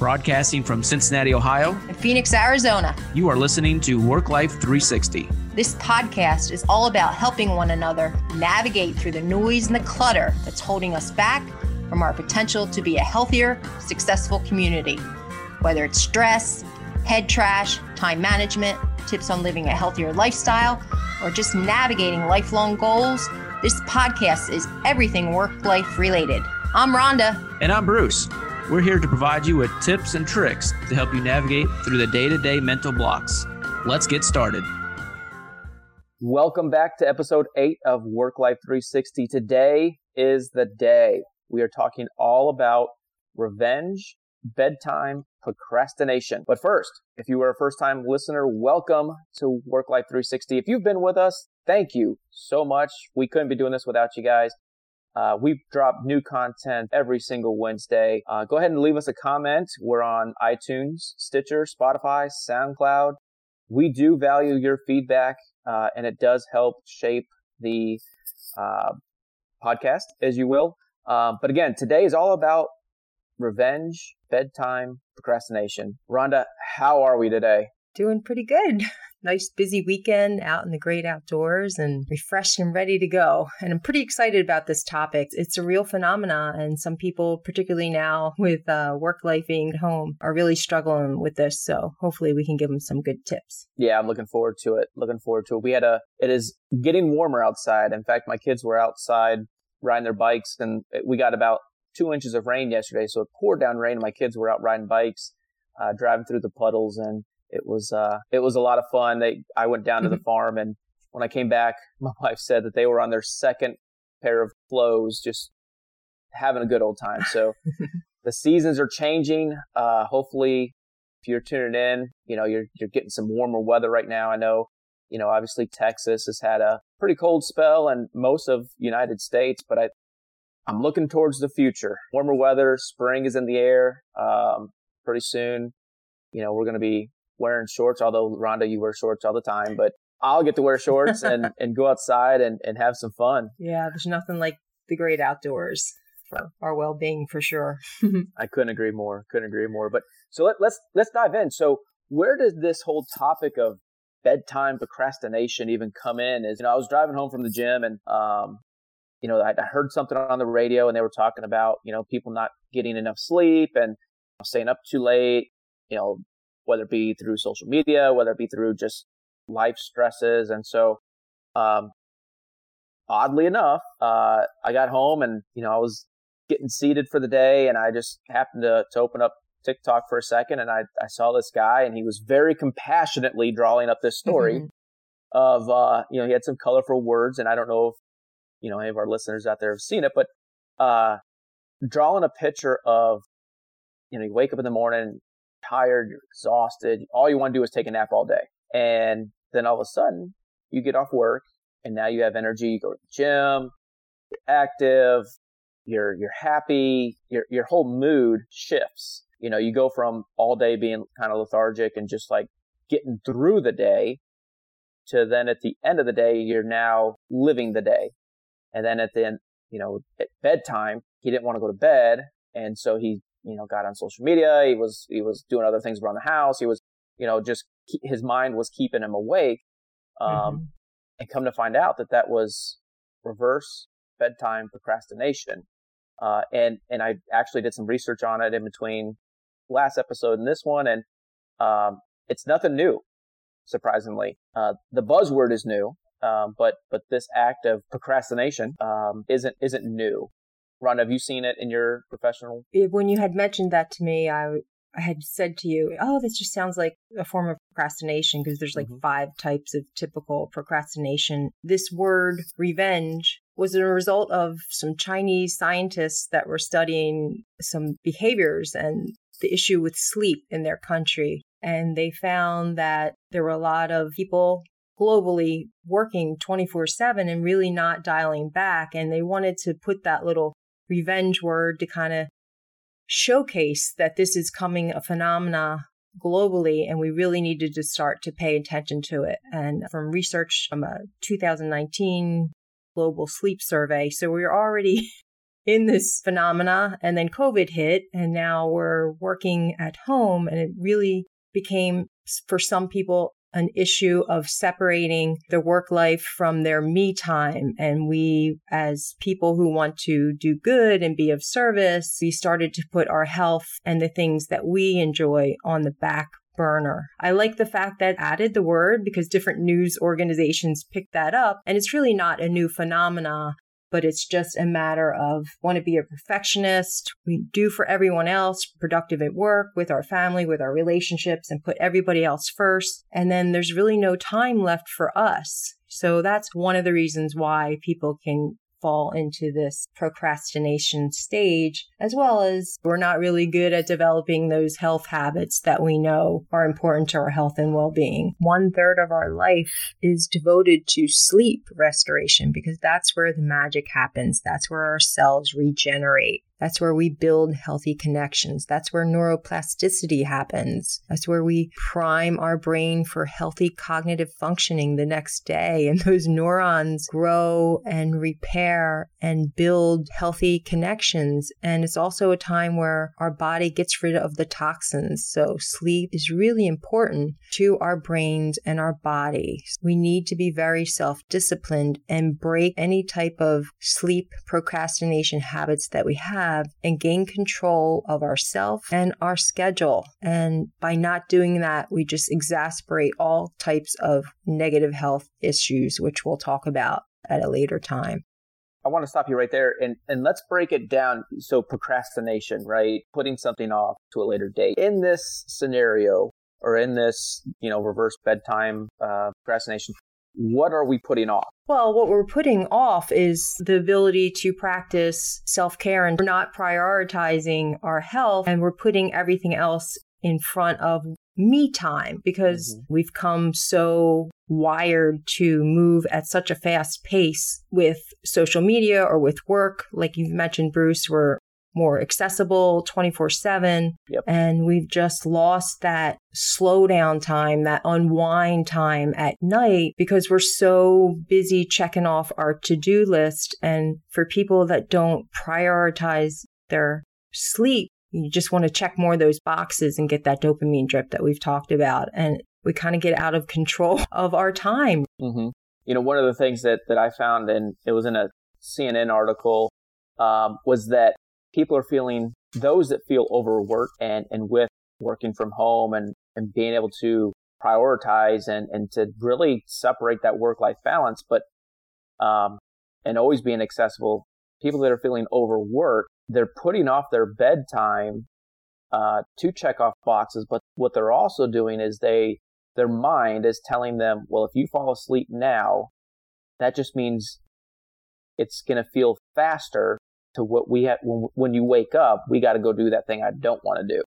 Broadcasting from Cincinnati, Ohio, and Phoenix, Arizona. You are listening to Work Life 360. This podcast is all about helping one another navigate through the noise and the clutter that's holding us back from our potential to be a healthier, successful community. Whether it's stress, head trash, time management, tips on living a healthier lifestyle, or just navigating lifelong goals, this podcast is everything work life related. I'm Rhonda. And I'm Bruce. We're here to provide you with tips and tricks to help you navigate through the day to day mental blocks. Let's get started. Welcome back to episode 8 of Work Life 360. Today is the day. We are talking all about revenge, bedtime, procrastination. But first, if you are a first time listener, welcome to Work Life 360. If you've been with us, thank you so much. We couldn't be doing this without you guys. Uh, we drop new content every single Wednesday. Uh, go ahead and leave us a comment. We're on iTunes, Stitcher, Spotify, SoundCloud. We do value your feedback, uh, and it does help shape the uh, podcast, as you will. Um, but again, today is all about revenge, bedtime, procrastination. Rhonda, how are we today? Doing pretty good. Nice busy weekend out in the great outdoors and refreshed and ready to go. And I'm pretty excited about this topic. It's a real phenomena, and some people, particularly now with uh, work life being at home, are really struggling with this. So hopefully we can give them some good tips. Yeah, I'm looking forward to it. Looking forward to it. We had a, it is getting warmer outside. In fact, my kids were outside riding their bikes and we got about two inches of rain yesterday. So it poured down rain and my kids were out riding bikes, uh, driving through the puddles and it was, uh, it was a lot of fun. They, I went down mm-hmm. to the mm-hmm. farm and when I came back, my wife said that they were on their second pair of clothes, just having a good old time. So the seasons are changing. Uh, hopefully if you're tuning in, you know, you're, you're getting some warmer weather right now. I know, you know, obviously Texas has had a pretty cold spell and most of United States, but I, I'm looking towards the future. Warmer weather, spring is in the air. Um, pretty soon, you know, we're going to be wearing shorts, although Rhonda, you wear shorts all the time, but I'll get to wear shorts and, and go outside and, and have some fun. Yeah, there's nothing like the great outdoors for our well-being for sure. I couldn't agree more. Couldn't agree more. But so let, let's let's dive in. So where does this whole topic of bedtime procrastination even come in? Is you know I was driving home from the gym and um you know I, I heard something on the radio and they were talking about you know people not getting enough sleep and staying up too late. You know whether it be through social media, whether it be through just life stresses. And so, um, oddly enough, uh, I got home and, you know, I was getting seated for the day and I just happened to, to open up TikTok for a second and I, I saw this guy and he was very compassionately drawing up this story mm-hmm. of, uh, you know, he had some colorful words and I don't know if, you know, any of our listeners out there have seen it, but, uh, drawing a picture of, you know, you wake up in the morning, tired, you're exhausted. All you want to do is take a nap all day. And then all of a sudden you get off work and now you have energy. You go to the gym, you're active, you're, you're happy, your, your whole mood shifts. You know, you go from all day being kind of lethargic and just like getting through the day to then at the end of the day, you're now living the day. And then at the end, you know, at bedtime, he didn't want to go to bed. And so he you know, got on social media. He was, he was doing other things around the house. He was, you know, just his mind was keeping him awake. Um, mm-hmm. and come to find out that that was reverse bedtime procrastination. Uh, and, and I actually did some research on it in between last episode and this one. And, um, it's nothing new, surprisingly. Uh, the buzzword is new. Um, but, but this act of procrastination, um, isn't, isn't new. Ron, have you seen it in your professional? When you had mentioned that to me, I I had said to you, "Oh, this just sounds like a form of procrastination because there's like mm-hmm. five types of typical procrastination." This word revenge was a result of some Chinese scientists that were studying some behaviors and the issue with sleep in their country. And they found that there were a lot of people globally working 24 7 and really not dialing back. And they wanted to put that little revenge word to kind of showcase that this is coming a phenomena globally and we really needed to start to pay attention to it. And from research from a 2019 global sleep survey, so we're already in this phenomena. And then COVID hit, and now we're working at home, and it really became for some people an issue of separating their work life from their me time. And we, as people who want to do good and be of service, we started to put our health and the things that we enjoy on the back burner. I like the fact that added the word because different news organizations picked that up and it's really not a new phenomena but it's just a matter of want to be a perfectionist. We do for everyone else, productive at work, with our family, with our relationships, and put everybody else first. And then there's really no time left for us. So that's one of the reasons why people can fall into this procrastination stage, as well as we're not really good at developing those health habits that we know are important to our health and well being. One third of our life is devoted to sleep restoration because that's where the magic happens. That's where our cells regenerate. That's where we build healthy connections. That's where neuroplasticity happens. That's where we prime our brain for healthy cognitive functioning the next day. And those neurons grow and repair and build healthy connections. And it's also a time where our body gets rid of the toxins. So sleep is really important to our brains and our body. We need to be very self disciplined and break any type of sleep procrastination habits that we have have and gain control of ourself and our schedule. And by not doing that, we just exasperate all types of negative health issues, which we'll talk about at a later time. I want to stop you right there and, and let's break it down. So procrastination, right? Putting something off to a later date. In this scenario or in this, you know, reverse bedtime uh, procrastination, what are we putting off? Well, what we're putting off is the ability to practice self care and we're not prioritizing our health and we're putting everything else in front of me time because mm-hmm. we've come so wired to move at such a fast pace with social media or with work. Like you've mentioned, Bruce, we're more accessible 24 7. And we've just lost that slow down time, that unwind time at night because we're so busy checking off our to do list. And for people that don't prioritize their sleep, you just want to check more of those boxes and get that dopamine drip that we've talked about. And we kind of get out of control of our time. Mm-hmm. You know, one of the things that, that I found, and it was in a CNN article, um, was that people are feeling those that feel overworked and, and with working from home and, and being able to prioritize and, and to really separate that work life balance, but, um, and always being accessible. People that are feeling overworked, they're putting off their bedtime, uh, to check off boxes, but what they're also doing is they, their mind is telling them, well, if you fall asleep now, that just means it's going to feel faster to what we have when, when you wake up we got to go do that thing i don't want to do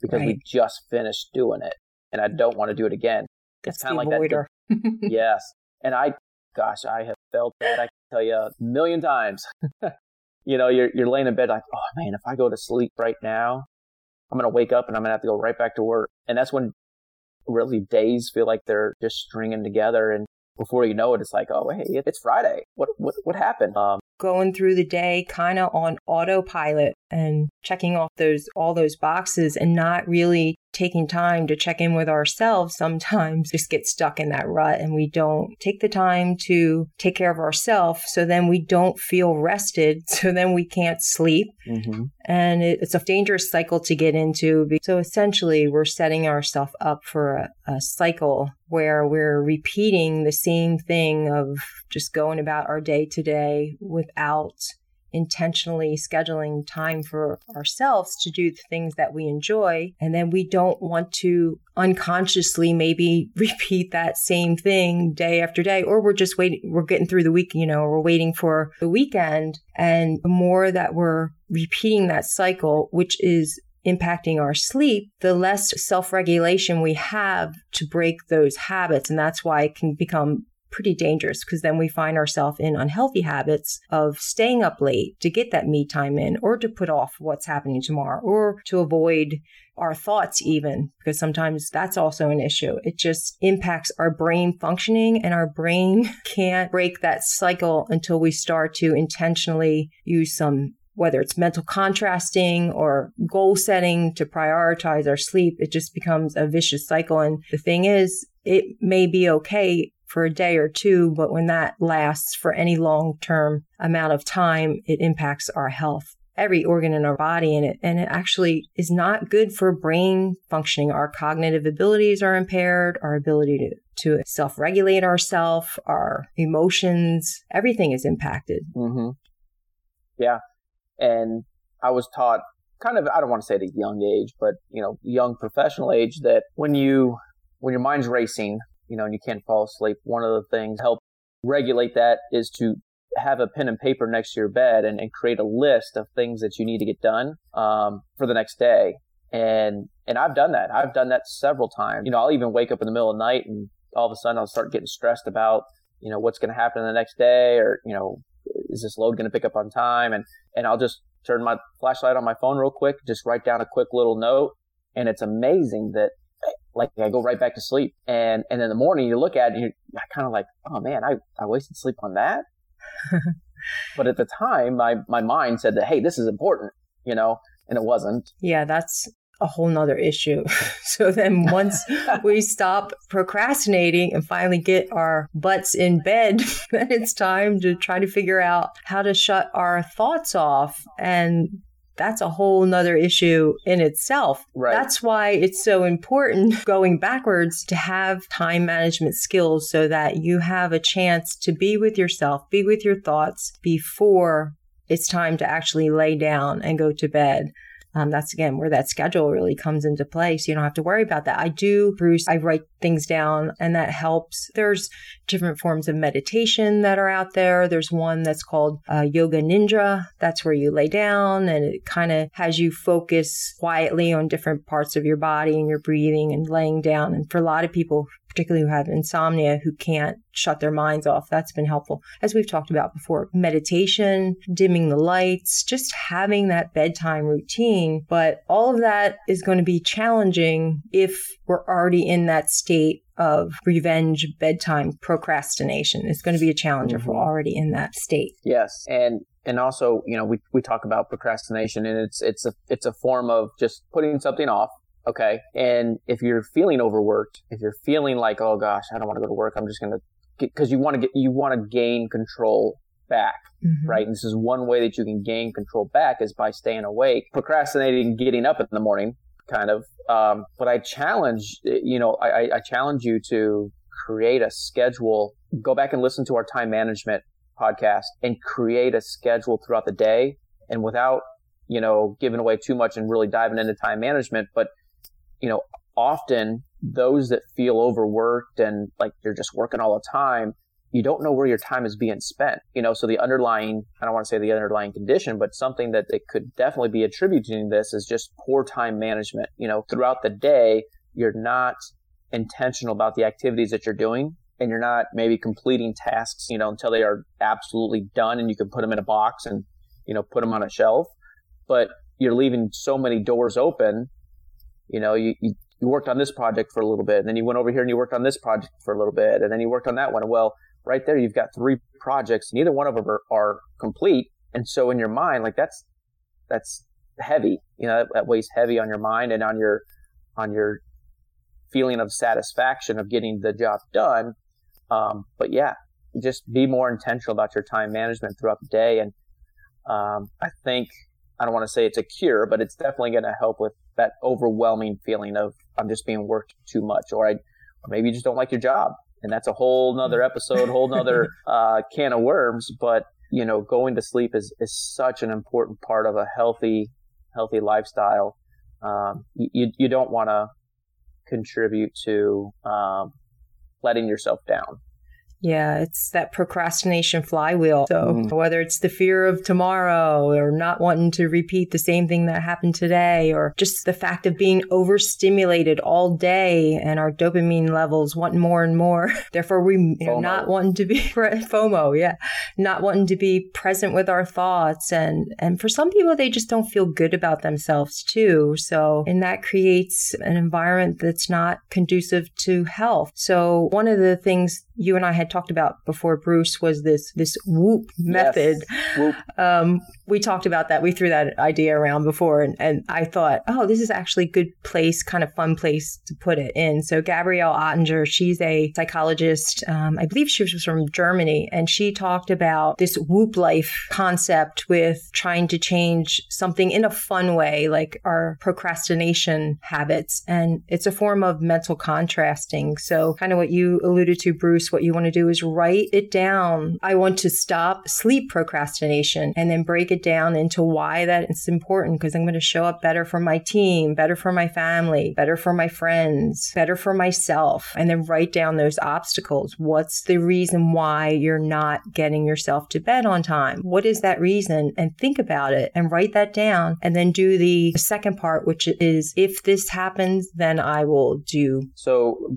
because right. we just finished doing it and i don't want to do it again it's kind of like that yes and i gosh i have felt that i can tell you a million times you know you're, you're laying in bed like oh man if i go to sleep right now i'm going to wake up and i'm going to have to go right back to work and that's when really days feel like they're just stringing together and before you know it, it's like, oh, hey, it's Friday. What what what happened? Um, going through the day kind of on autopilot and checking off those all those boxes and not really taking time to check in with ourselves sometimes just get stuck in that rut and we don't take the time to take care of ourselves so then we don't feel rested. So then we can't sleep. Mm-hmm. and it, it's a dangerous cycle to get into so essentially we're setting ourselves up for a, a cycle where we're repeating the same thing of just going about our day to day without intentionally scheduling time for ourselves to do the things that we enjoy. And then we don't want to unconsciously maybe repeat that same thing day after day, or we're just waiting, we're getting through the week, you know, we're waiting for the weekend. And the more that we're repeating that cycle, which is impacting our sleep, the less self regulation we have to break those habits. And that's why it can become pretty dangerous because then we find ourselves in unhealthy habits of staying up late to get that me time in or to put off what's happening tomorrow or to avoid our thoughts even because sometimes that's also an issue. It just impacts our brain functioning and our brain can't break that cycle until we start to intentionally use some whether it's mental contrasting or goal setting to prioritize our sleep, it just becomes a vicious cycle. And the thing is, it may be okay for a day or two, but when that lasts for any long term amount of time, it impacts our health every organ in our body and it and it actually is not good for brain functioning our cognitive abilities are impaired our ability to to self-regulate ourselves our emotions everything is impacted mm-hmm. yeah and i was taught kind of i don't want to say at a young age but you know young professional age that when you when your mind's racing you know, and you can't fall asleep, one of the things help regulate that is to have a pen and paper next to your bed and, and create a list of things that you need to get done um, for the next day. And and I've done that. I've done that several times. You know, I'll even wake up in the middle of the night and all of a sudden I'll start getting stressed about you know what's going to happen the next day or you know is this load going to pick up on time and and I'll just turn my flashlight on my phone real quick, just write down a quick little note, and it's amazing that like I go right back to sleep. And and in the morning you look at it and you're kind of like, oh man, I, I wasted sleep on that. but at the time, my my mind said that hey, this is important, you know, and it wasn't. Yeah, that's a whole nother issue. so then once we stop procrastinating and finally get our butts in bed, then it's time to try to figure out how to shut our thoughts off and that's a whole nother issue in itself. Right. That's why it's so important going backwards to have time management skills so that you have a chance to be with yourself, be with your thoughts before it's time to actually lay down and go to bed. Um, that's again where that schedule really comes into play. So you don't have to worry about that. I do, Bruce, I write things down and that helps. There's different forms of meditation that are out there. There's one that's called uh, Yoga Nidra. That's where you lay down and it kind of has you focus quietly on different parts of your body and your breathing and laying down. And for a lot of people, particularly who have insomnia, who can't shut their minds off. That's been helpful. As we've talked about before, meditation, dimming the lights, just having that bedtime routine. But all of that is going to be challenging if we're already in that state of revenge bedtime procrastination. It's going to be a challenge mm-hmm. if we're mm-hmm. already in that state. Yes. And and also, you know, we, we talk about procrastination and it's it's a it's a form of just putting something off Okay. And if you're feeling overworked, if you're feeling like, oh gosh, I don't want to go to work, I'm just going to because you want to get, you want to gain control back, mm-hmm. right? And this is one way that you can gain control back is by staying awake, procrastinating, getting up in the morning, kind of. Um, but I challenge, you know, I, I challenge you to create a schedule. Go back and listen to our time management podcast and create a schedule throughout the day. And without, you know, giving away too much and really diving into time management, but you know, often those that feel overworked and like you're just working all the time, you don't know where your time is being spent. You know, so the underlying, I don't want to say the underlying condition, but something that it could definitely be attributing this is just poor time management. You know, throughout the day, you're not intentional about the activities that you're doing and you're not maybe completing tasks, you know, until they are absolutely done and you can put them in a box and, you know, put them on a shelf. But you're leaving so many doors open you know, you, you, you worked on this project for a little bit, and then you went over here and you worked on this project for a little bit, and then you worked on that one. Well, right there, you've got three projects. Neither one of them are, are complete, and so in your mind, like that's that's heavy. You know, that, that weighs heavy on your mind and on your on your feeling of satisfaction of getting the job done. Um, but yeah, just be more intentional about your time management throughout the day. And um, I think I don't want to say it's a cure, but it's definitely going to help with that overwhelming feeling of I'm just being worked too much, or I, or maybe you just don't like your job, and that's a whole nother episode, whole nother uh, can of worms. But you know, going to sleep is is such an important part of a healthy healthy lifestyle. Um, you you don't want to contribute to um, letting yourself down. Yeah, it's that procrastination flywheel. So mm. whether it's the fear of tomorrow or not wanting to repeat the same thing that happened today or just the fact of being overstimulated all day and our dopamine levels want more and more. Therefore we know, not wanting to be FOMO, yeah. Not wanting to be present with our thoughts and and for some people they just don't feel good about themselves too. So and that creates an environment that's not conducive to health. So one of the things you and I had talked about before, Bruce, was this this WOOP method. Yes. WOOP. Um, we talked about that. We threw that idea around before, and, and I thought, oh, this is actually a good place, kind of fun place to put it in. So Gabriele Oettingen, she's a psychologist. Um, I believe she was from Germany, and she talked about this WOOP life concept with trying to change something in a fun way, like our procrastination habits, and it's a form of mental contrasting. So kind of what you alluded to, Bruce. What you want to do is write it down. I want to stop sleep procrastination and then break it down into why that is important because I'm going to show up better for my team, better for my family, better for my friends, better for myself, and then write down those obstacles. What's the reason why you're not getting yourself to bed on time? What is that reason? And think about it and write that down and then do the second part, which is if this happens, then I will do. So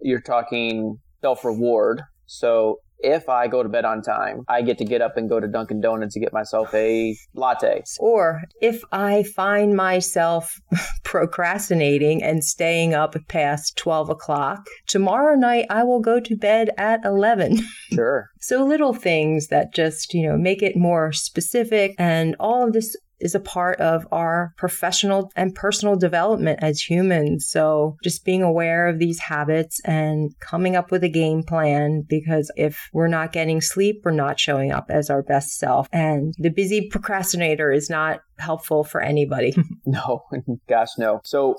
you're talking self reward. So if I go to bed on time, I get to get up and go to Dunkin' Donuts to get myself a latte. Or if I find myself procrastinating and staying up past 12 o'clock, tomorrow night I will go to bed at 11. Sure. so little things that just, you know, make it more specific and all of this is a part of our professional and personal development as humans. So just being aware of these habits and coming up with a game plan because if we're not getting sleep, we're not showing up as our best self. And the busy procrastinator is not helpful for anybody. no, gosh, no. So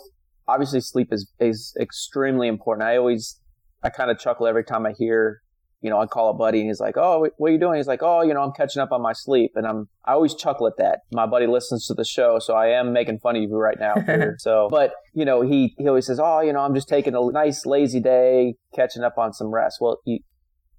obviously sleep is, is extremely important. I always, I kind of chuckle every time I hear you know, I call a buddy and he's like, "Oh, what are you doing?" He's like, "Oh, you know, I'm catching up on my sleep." And I'm I always chuckle at that. My buddy listens to the show, so I am making fun of you right now. so, but you know, he he always says, "Oh, you know, I'm just taking a nice lazy day, catching up on some rest." Well, you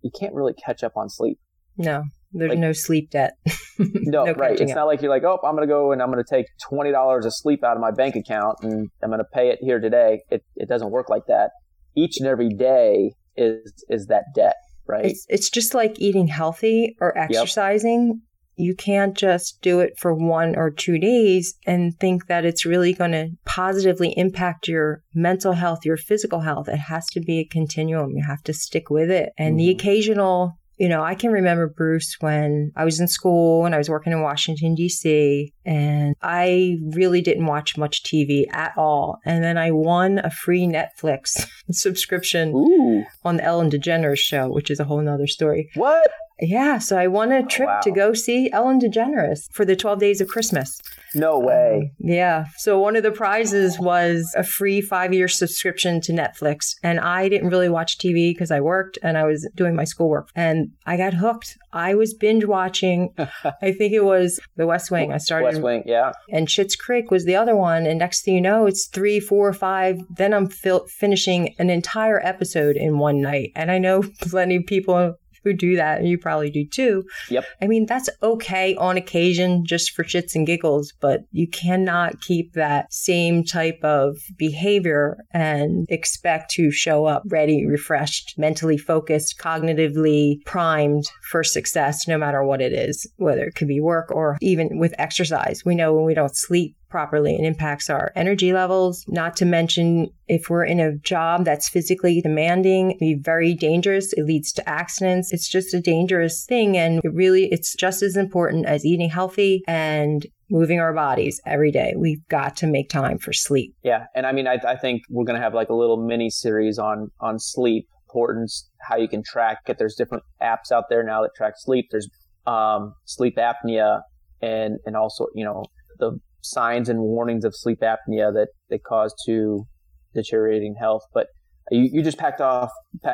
you can't really catch up on sleep. No. There's like, no sleep debt. no, no, right. It's up. not like you're like, oh, I'm going to go and I'm going to take twenty dollars of sleep out of my bank account and I'm going to pay it here today. It it doesn't work like that. Each and every day is is that debt right? It's, it's just like eating healthy or exercising. Yep. You can't just do it for one or two days and think that it's really going to positively impact your mental health, your physical health. It has to be a continuum. You have to stick with it. And mm-hmm. the occasional you know, I can remember Bruce when I was in school and I was working in Washington, D.C., and I really didn't watch much TV at all. And then I won a free Netflix subscription Ooh. on the Ellen DeGeneres show, which is a whole nother story. What? Yeah, so I won a trip wow. to go see Ellen DeGeneres for the 12 days of Christmas. No way. Um, yeah. So one of the prizes was a free five year subscription to Netflix. And I didn't really watch TV because I worked and I was doing my schoolwork. And I got hooked. I was binge watching. I think it was The West Wing. I started. West Wing, yeah. And Schitt's Creek was the other one. And next thing you know, it's three, four, five. Then I'm finishing an entire episode in one night. And I know plenty of people who do that, and you probably do too. Yep. I mean, that's okay on occasion just for shits and giggles, but you cannot keep that same type of behavior and expect to show up ready, refreshed, mentally focused, cognitively primed for success, no matter what it is, whether it could be work or even with exercise. We know when we don't sleep, properly. and impacts our energy levels, not to mention if we're in a job that's physically demanding, be very dangerous. It leads to accidents. It's just a dangerous thing. And it really, it's just as important as eating healthy and moving our bodies every day. We've got to make time for sleep. Yeah. And I mean, I, I think we're going to have like a little mini series on, on sleep importance, how you can track it. There's different apps out there now that track sleep. There's, um, sleep apnea and, and also, you know, the signs and warnings of sleep apnea that, that cause to deteriorating health. But you, you just packed off,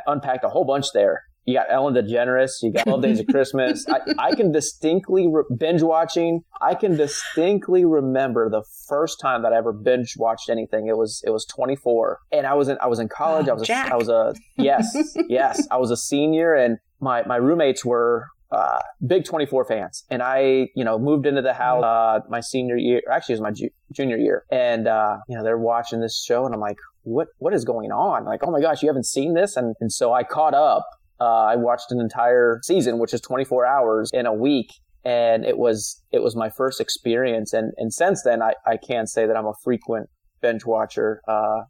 unpacked a whole bunch there. You got Ellen DeGeneres. You got 12 Days of Christmas. I, I can distinctly re- binge watching. I can distinctly remember the first time that I ever binge watched anything. It was it was 24, and I was in I was in college. Oh, I was Jack. a, I was a yes yes I was a senior, and my my roommates were uh, big 24 fans. And I, you know, moved into the house, uh, my senior year, actually it was my ju- junior year. And, uh, you know, they're watching this show and I'm like, what, what is going on? Like, oh my gosh, you haven't seen this? And, and so I caught up. Uh, I watched an entire season, which is 24 hours in a week. And it was, it was my first experience. And, and since then, I, I can't say that I'm a frequent binge watcher. Uh,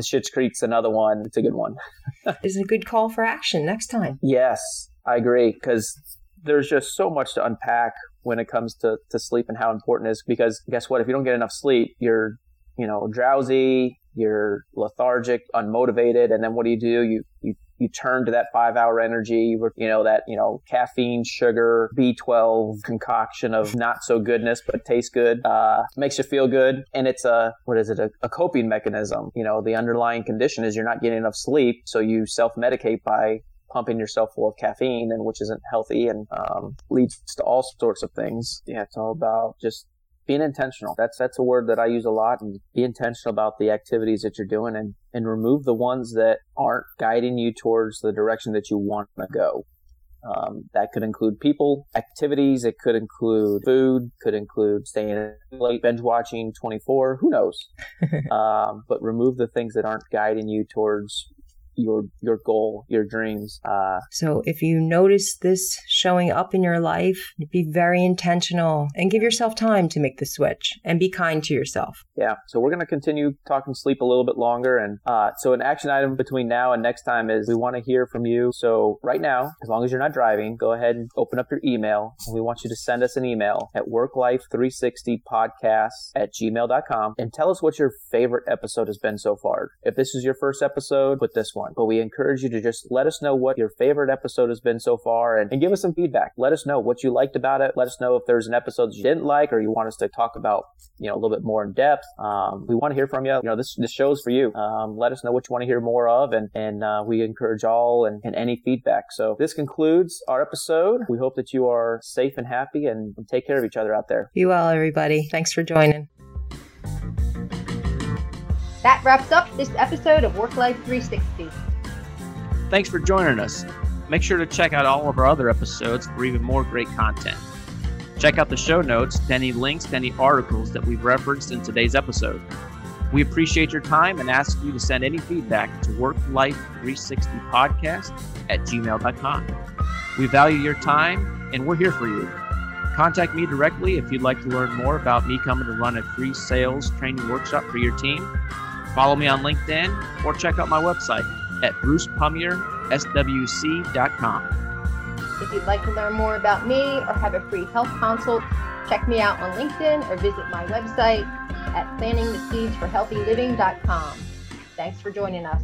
Schitt's Creek's another one. It's a good one. is a good call for action next time. Yes, I agree because there's just so much to unpack when it comes to, to sleep and how important it is. Because guess what? If you don't get enough sleep, you're you know drowsy, you're lethargic, unmotivated, and then what do you do? You you you turn to that five hour energy, you know, that, you know, caffeine, sugar, B12 concoction of not so goodness, but tastes good, uh, makes you feel good. And it's a, what is it? A, a coping mechanism. You know, the underlying condition is you're not getting enough sleep. So you self medicate by pumping yourself full of caffeine and which isn't healthy and um, leads to all sorts of things. Yeah, it's all about just being intentional. That's that's a word that I use a lot. And be intentional about the activities that you're doing, and and remove the ones that aren't guiding you towards the direction that you want to go. Um, that could include people, activities. It could include food. Could include staying late, binge watching 24. Who knows? um, but remove the things that aren't guiding you towards your your goal, your dreams. Uh, so if you notice this showing up in your life, be very intentional and give yourself time to make the switch and be kind to yourself. Yeah. So we're going to continue talking sleep a little bit longer, and uh, so an action item between now and next time is we want to hear from you. So right now, as long as you're not driving, go ahead and open up your email. We want you to send us an email at worklife360podcast at gmail.com and tell us what your favorite episode has been so far. If this is your first episode, put this one But we encourage you to just let us know what your favorite episode has been so far and, and give us some feedback. Let us know what you liked about it. Let us know if there's an episode you didn't like or you want us to talk about, you know, a little bit more in depth. Um, we want to hear from you. You know, this, this show's for you. Um, let us know what you want to hear more of and, and, uh, we encourage all and, and any feedback. So this concludes our episode. We hope that you are safe and happy and take care of each other out there. Be well, everybody. Thanks for joining. That wraps up this episode of Work Life 360. Thanks for joining us. Make sure to check out all of our other episodes for even more great content. Check out the show notes any links to any articles that we've referenced in today's episode. We appreciate your time and ask you to send any feedback to worklife360podcast at gmail.com. We value your time and we're here for you. Contact me directly if you'd like to learn more about me coming to run a free sales training workshop for your team Follow me on LinkedIn or check out my website at brucepumierswc.com. If you'd like to learn more about me or have a free health consult, check me out on LinkedIn or visit my website at planningtheseedsforhealthyliving.com. Thanks for joining us.